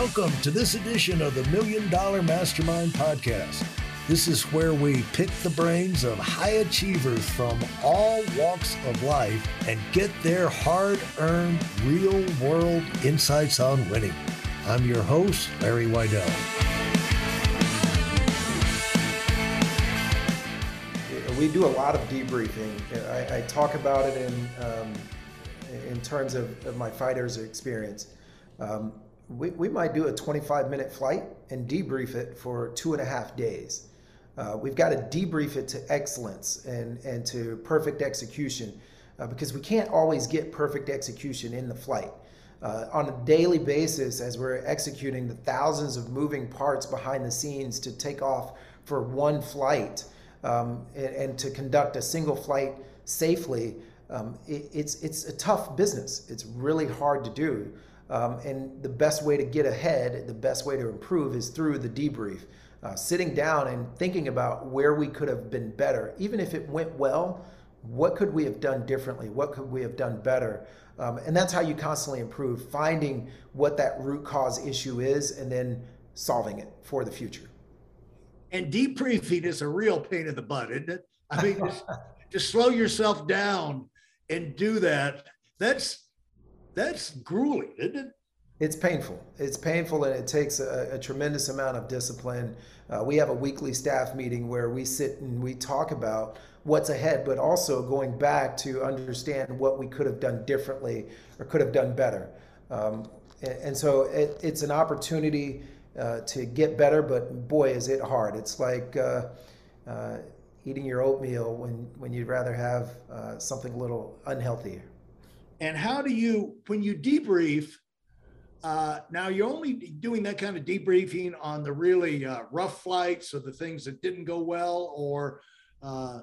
Welcome to this edition of the Million Dollar Mastermind Podcast. This is where we pick the brains of high achievers from all walks of life and get their hard earned, real world insights on winning. I'm your host, Larry Weidel. We do a lot of debriefing. I, I talk about it in, um, in terms of, of, my fighter's experience. Um, we, we might do a 25 minute flight and debrief it for two and a half days. Uh, we've got to debrief it to excellence and, and to perfect execution uh, because we can't always get perfect execution in the flight. Uh, on a daily basis, as we're executing the thousands of moving parts behind the scenes to take off for one flight um, and, and, to conduct a single flight safely, um, it, it's, it's a tough business. It's really hard to do. Um, and the best way to get ahead, the best way to improve is through the debrief uh, sitting down and thinking about where we could have been better. Even if it went well, what could we have done differently? What could we have done better? Um, and that's how you constantly improve, finding what that root cause issue is and then solving it for the future. And debriefing is a real pain in the butt, isn't it? I mean, just, just slow yourself down and do that. That's that's grueling, isn't it? It's painful. It's painful, and it takes a, a tremendous amount of discipline. Uh, we have a weekly staff meeting where we sit and we talk about what's ahead, but also going back to understand what we could have done differently or could have done better. Um, and, and, so it, it's an opportunity uh, to get better, but boy, is it hard. It's like uh, uh eating your oatmeal when, when you'd rather have uh, something a little unhealthy. And how do you, when you debrief, uh, now you're only doing that kind of debriefing on the really uh, rough flights or the things that didn't go well, or uh,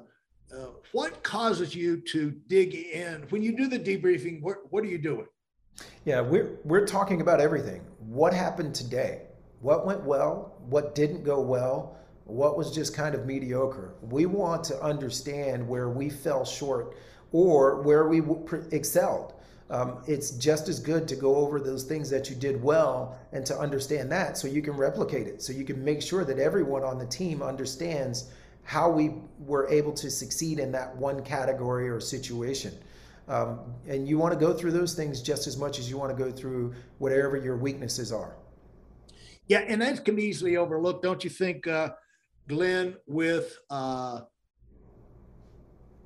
uh, what causes you to dig in when you do the debriefing? What what are you doing? Yeah, we're we're talking about everything. What happened today? What went well? What didn't go well? What was just kind of mediocre? We want to understand where we fell short or where we excelled um, it's just as good to go over those things that you did well and to understand that so you can replicate it so you can make sure that everyone on the team understands how we were able to succeed in that one category or situation. Um, and you want to go through those things just as much as you want to go through whatever your weaknesses are. Yeah and that can be easily overlooked don't you think uh, glenn with uh,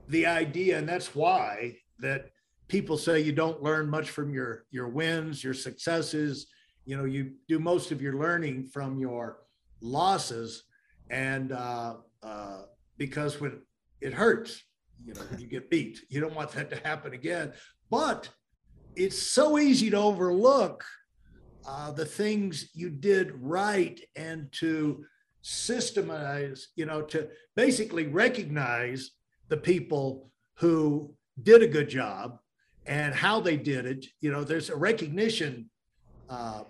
the idea and that's why that people say you don't learn much from your your wins, your successes. You know, you do most of your learning from your losses, and uh, uh, because when it hurts, you know, you get beat, you don't want that to happen again. But it's so easy to overlook uh, the things you did right and to systemize, you know, to basically recognize the people who did a good job and how they did it. You know, there's a recognition uh,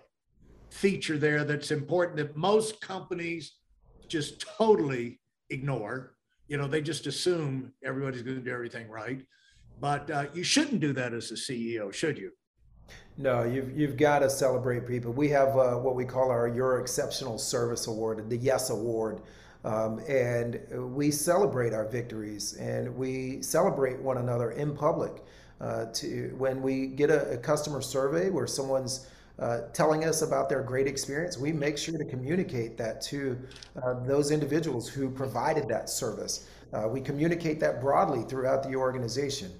feature there that's important that most companies just totally ignore. You know, they just assume everybody's going to do everything right. But uh, you shouldn't do that as a CEO, should you? No, you've you've got to celebrate people. We have uh, what we call our Your Exceptional Service Award, the Yes Award, um, and we celebrate our victories and we celebrate one another in public uh, to when we get a, a, customer survey where someone's uh, telling us about their great experience, we make sure to communicate that to uh, those individuals who provided that service. Uh, we communicate that broadly throughout the organization.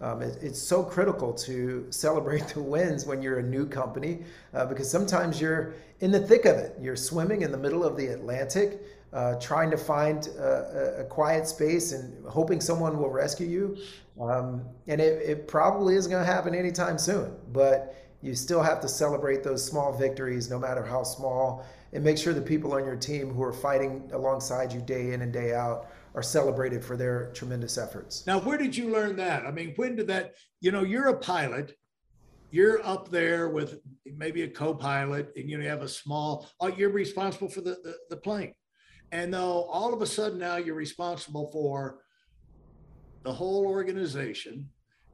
Um, it, it's so critical to celebrate the wins when you're a new company uh, because sometimes you're in the thick of it. You're swimming in the middle of the Atlantic uh, trying to find a, a, quiet space and hoping someone will rescue you. Um, and it, it probably isn't going to happen anytime soon, but you still have to celebrate those small victories, no matter how small, and make sure the people on your team who are fighting alongside you day in and day out are celebrated for their tremendous efforts. Now, where did you learn that? I mean, when did that, you know, you're a pilot, you're up there with maybe a co-pilot and you have a small, oh, you're responsible for the, the, the plane. And though all of a sudden now you're responsible for the whole organization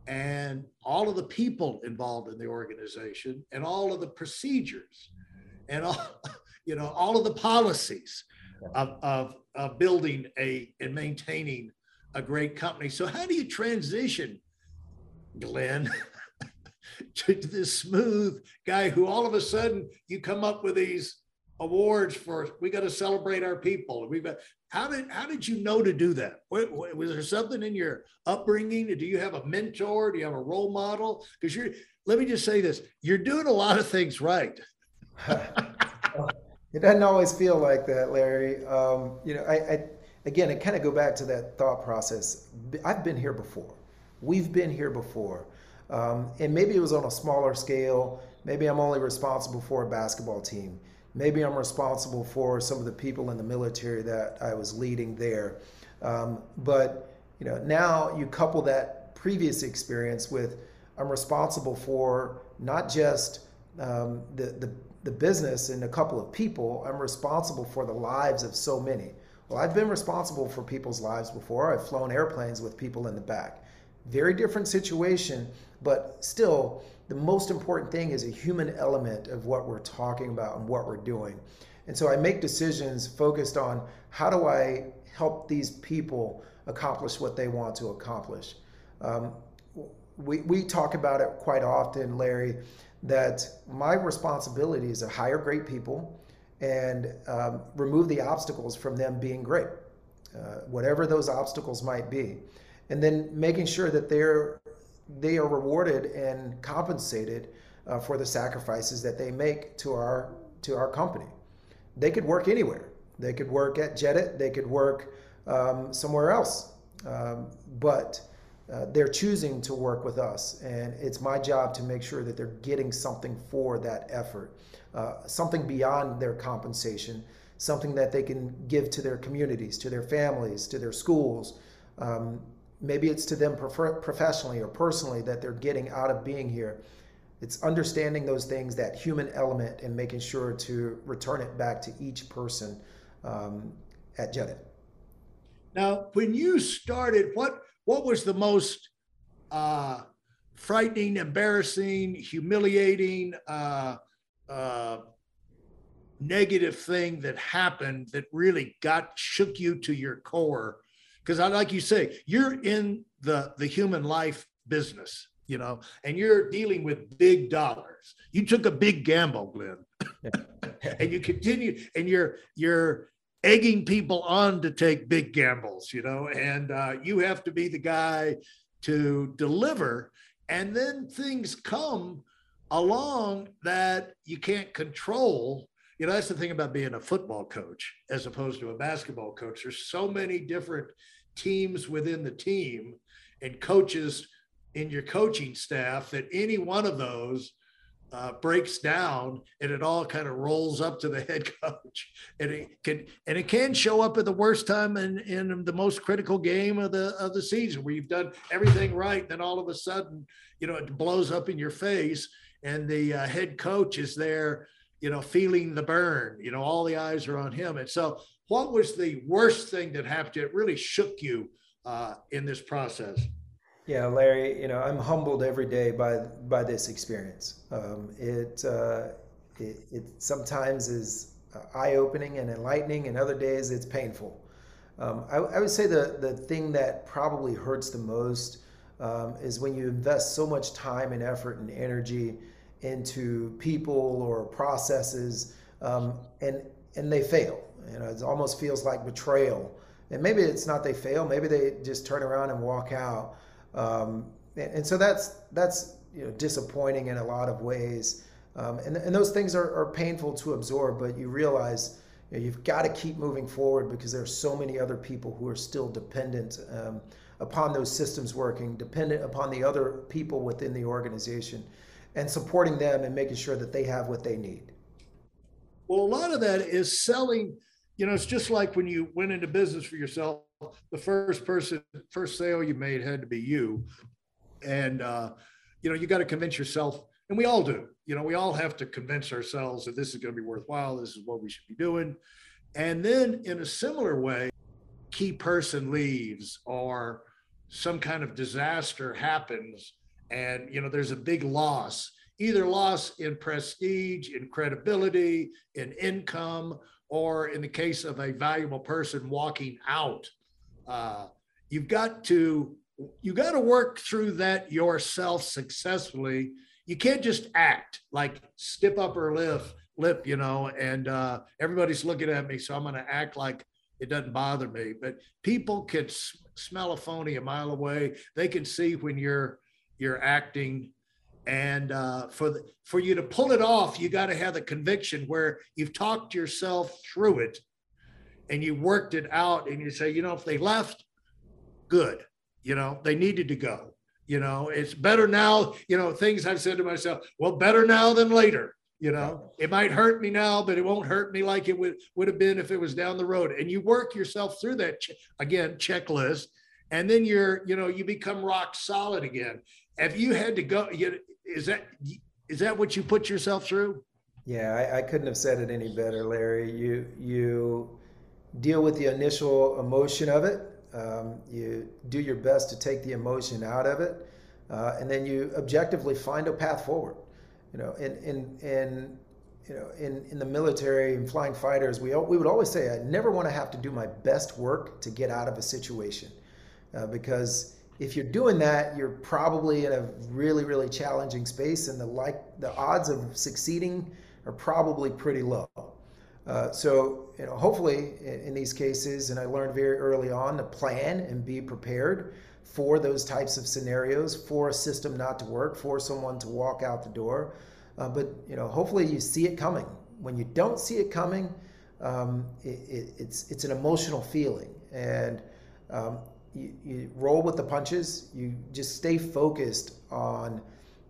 and all of the people involved in the organization and all of the procedures and all, you know, all of the policies of, of, of building a and maintaining a great company. So how do you transition, Glenn, to this smooth guy who all of a sudden you come up with these awards for we got to celebrate our people. We've got how did how did you know to do that? was there something in your upbringing? Do you have a mentor? Do you have a role model? Because you're let me just say this: you're doing a lot of things right. it doesn't always feel like that, Larry. Um, you know, I, I again, it kind of go back to that thought process. I've been here before. We've been here before. Um, and maybe it was on a smaller scale. Maybe I'm only responsible for a basketball team. Maybe I'm responsible for some of the people in the military that I was leading there. Um, but you know, now you couple that previous experience with I'm responsible for not just um, the, the the business and a couple of people. I'm responsible for the lives of so many. Well, I've been responsible for people's lives before. I've flown airplanes with people in the back. Very different situation, but still the most important thing is a human element of what we're talking about and what we're doing. And so I make decisions focused on how do I help these people accomplish what they want to accomplish. Um, we, we talk about it quite often, Larry, that my responsibility is to hire great people and um, remove the obstacles from them being great, uh, whatever those obstacles might be. And then making sure that they're they are rewarded and compensated uh, for the sacrifices that they make to our to our company. They could work anywhere. They could work at Jet It. They could work um, somewhere else. Um, but uh, they're choosing to work with us, and it's my job to make sure that they're getting something for that effort, uh, something beyond their compensation, something that they can give to their communities, to their families, to their schools, um, maybe it's to them professionally or personally that they're getting out of being here. It's understanding those things, that human element, and making sure to return it back to each person um, at Jet It. Now, when you started, what what was the most uh, frightening, embarrassing, humiliating, uh, uh, negative thing that happened that really got shook you to your core? Because I like you say, you're in the the human life business, you know, and you're dealing with big dollars. You took a big gamble, Glenn, and you continue, and you're you're egging people on to take big gambles, you know, and uh, you have to be the guy to deliver, and then things come along that you can't control. You know that's the thing about being a football coach as opposed to a basketball coach. There's so many different teams within the team and coaches in your coaching staff that any one of those uh, breaks down and it all kind of rolls up to the head coach and it can and it can show up at the worst time in, in the most critical game of the of the season where you've done everything right then all of a sudden you know it blows up in your face and the uh, head coach is there you know feeling the burn you know all the eyes are on him and so what was the worst thing that happened? It really shook you uh, in this process. Yeah, Larry, you know, I'm humbled every day by by this experience. Um, it, uh, it, it sometimes is eye opening and enlightening, and other days it's painful. Um, I, I, would say the the thing that probably hurts the most um, is when you invest so much time and effort and energy into people or processes, um, and and they fail. You know, it almost feels like betrayal. And maybe it's not they fail. Maybe they just turn around and walk out. Um, and, and, so that's that's you know disappointing in a lot of ways. Um, and, and those things are, are painful to absorb, but you realize you know, you've got to keep moving forward because there are so many other people who are still dependent um, upon those systems working, dependent upon the other people within the organization, and supporting them and making sure that they have what they need. Well, a lot of that is selling you know, it's just like when you went into business for yourself, the first person, first sale you made had to be you. And, uh, you know, you got to convince yourself, and we all do, you know, we all have to convince ourselves that this is going to be worthwhile. This is what we should be doing. And then in a similar way, key person leaves or some kind of disaster happens and, you know, there's a big loss either loss in prestige, in credibility, in income, or in the case of a valuable person walking out. Uh, you've got to you got to work through that yourself successfully. You can't just act like step up or lip, lip, you know, and uh, everybody's looking at me, so I'm going to act like it doesn't bother me. But people can smell a phony a mile away. They can see when you're you're acting, and uh, for the, for you to pull it off, you got to have the conviction where you've talked yourself through it, and you worked it out, and you say, you know, if they left, good. You know, they needed to go. You know, it's better now. You know, things I've said to myself, well, better now than later you know it might hurt me now but it won't hurt me like it would would have been if it was down the road and you work yourself through that again checklist and then you're you know you become rock solid again have you had to go is that is that what you put yourself through? Yeah I, I couldn't have said it any better larry. You you deal with the initial emotion of it. Um, you do your best to take the emotion out of it uh, and then you objectively find a path forward. You know, in in in you know, in, in the military and flying fighters, we, we would always say, I never want to have to do my best work to get out of a situation. Uh, because if you're doing that, you're probably in a really, really challenging space, and the like the odds of succeeding are probably pretty low. Uh, so, you know, hopefully in, in, these cases, and I learned very early on to plan and be prepared for those types of scenarios, for a system not to work, for someone to walk out the door. Uh, but you know, hopefully you see it coming. When you don't see it coming, um, it, it, it's it's an emotional feeling, and um, you, you roll with the punches. You just stay focused on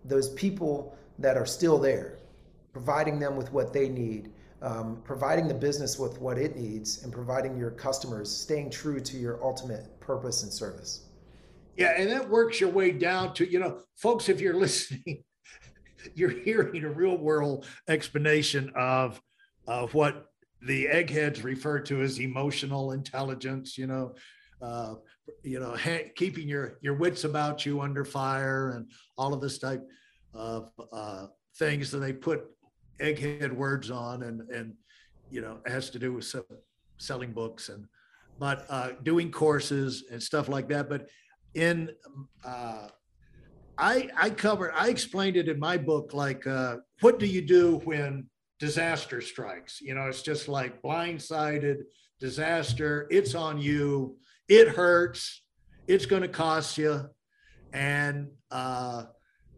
those people that are still there, providing them with what they need, um, providing the business with what it needs, and providing your customers staying true to your ultimate purpose and service. Yeah, and that works your way down to, you know, folks, if you're listening, you're hearing a real world explanation of, of what the eggheads refer to as emotional intelligence, you know, uh, you know, ha- keeping your, your wits about you under fire and all of this type of uh, things that they put egghead words on and, and, you know, it has to do with selling books and, but uh, doing courses and stuff like that. But in uh, I I covered I explained it in my book like uh, what do you do when disaster strikes? You know, it's just like blindsided disaster. It's on you. It hurts. It's going to cost you, and uh,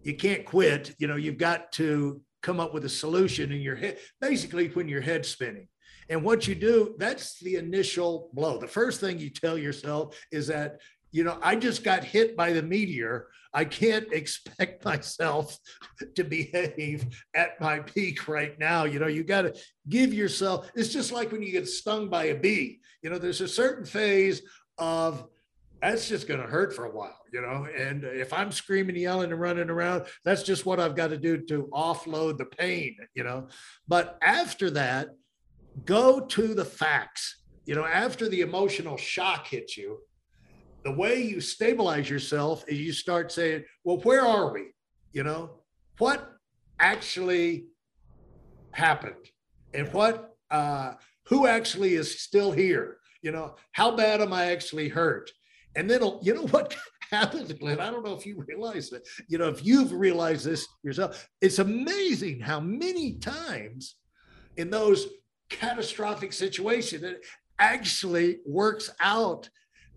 you can't quit. You know, you've got to come up with a solution in your head. Basically, when your head's spinning. And what you do, that's the initial blow. The first thing you tell yourself is that you know, I just got hit by the meteor. I can't expect myself to behave at my peak right now. You know, you got to give yourself, it's just like when you get stung by a bee. You know, there's a certain phase of that's just going to hurt for a while, you know. And if I'm screaming, yelling, and running around, that's just what I've got to do to offload the pain, you know. But after that, go to the facts. You know, after the emotional shock hits you, the way you stabilize yourself is you start saying, well, where are we? You know, what actually happened and what, uh, who actually is still here? You know, how bad am I actually hurt? And then, you know what happens, Glenn? I don't know if you realize that. You know, if you've realized this yourself, it's amazing how many times in those catastrophic situations it actually works out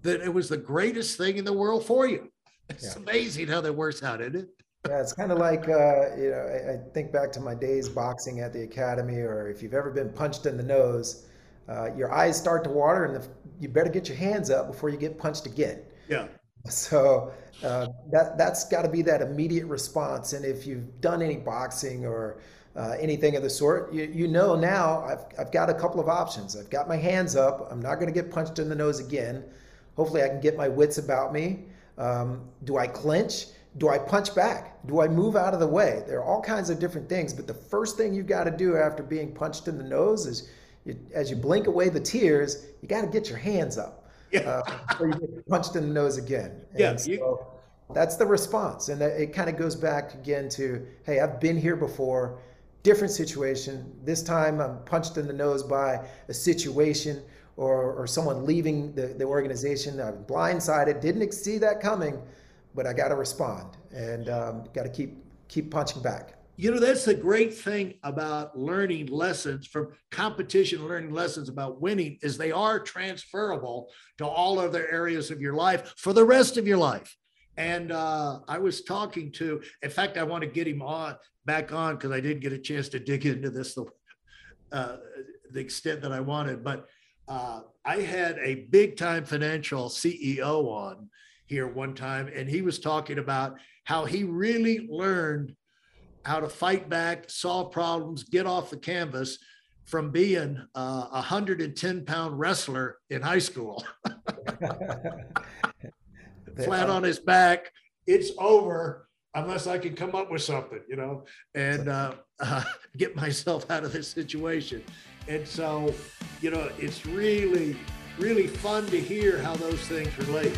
that it was the greatest thing in the world for you. It's yeah. amazing how that works out, isn't it? Yeah, it's kind of like uh, you know. I, I, think back to my days boxing at the academy, or if you've ever been punched in the nose, uh, your eyes start to water, and the, you better get your hands up before you get punched again. Yeah. So uh, that that's got to be that immediate response. And if you've done any boxing or uh, anything of the sort, you, you know now I've, I've got a couple of options. I've got my hands up. I'm not going to get punched in the nose again. Hopefully, I can get my wits about me. Um, do I clinch? Do I punch back? Do I move out of the way? There are all kinds of different things, but the first thing you've got to do after being punched in the nose is you, as you blink away the tears, you got to get your hands up. Yeah. Uh, you get punched in the nose again. And yeah. So, That's the response. And it kind of goes back again to hey, I've been here before, different situation. This time I'm punched in the nose by a situation or, or someone leaving the, the organization. I'm blindsided, didn't see that coming, but I got to respond and um, got to keep keep punching back. You know, that's the great thing about learning lessons from competition, learning lessons about winning is they are transferable to all other areas of your life for the rest of your life. And uh, I was talking to, in fact, I want to get him on back on because I didn't get a chance to dig into this the, uh, the extent that I wanted. But uh, I had a big time financial CEO on here one time, and he was talking about how he really learned how to fight back, solve problems, get off the canvas from being a 110 pound wrestler in high school. Flat on his back. It's over unless I can come up with something, you know, and uh, uh, get myself out of this situation. And so, you know, it's really, really fun to hear how those things relate.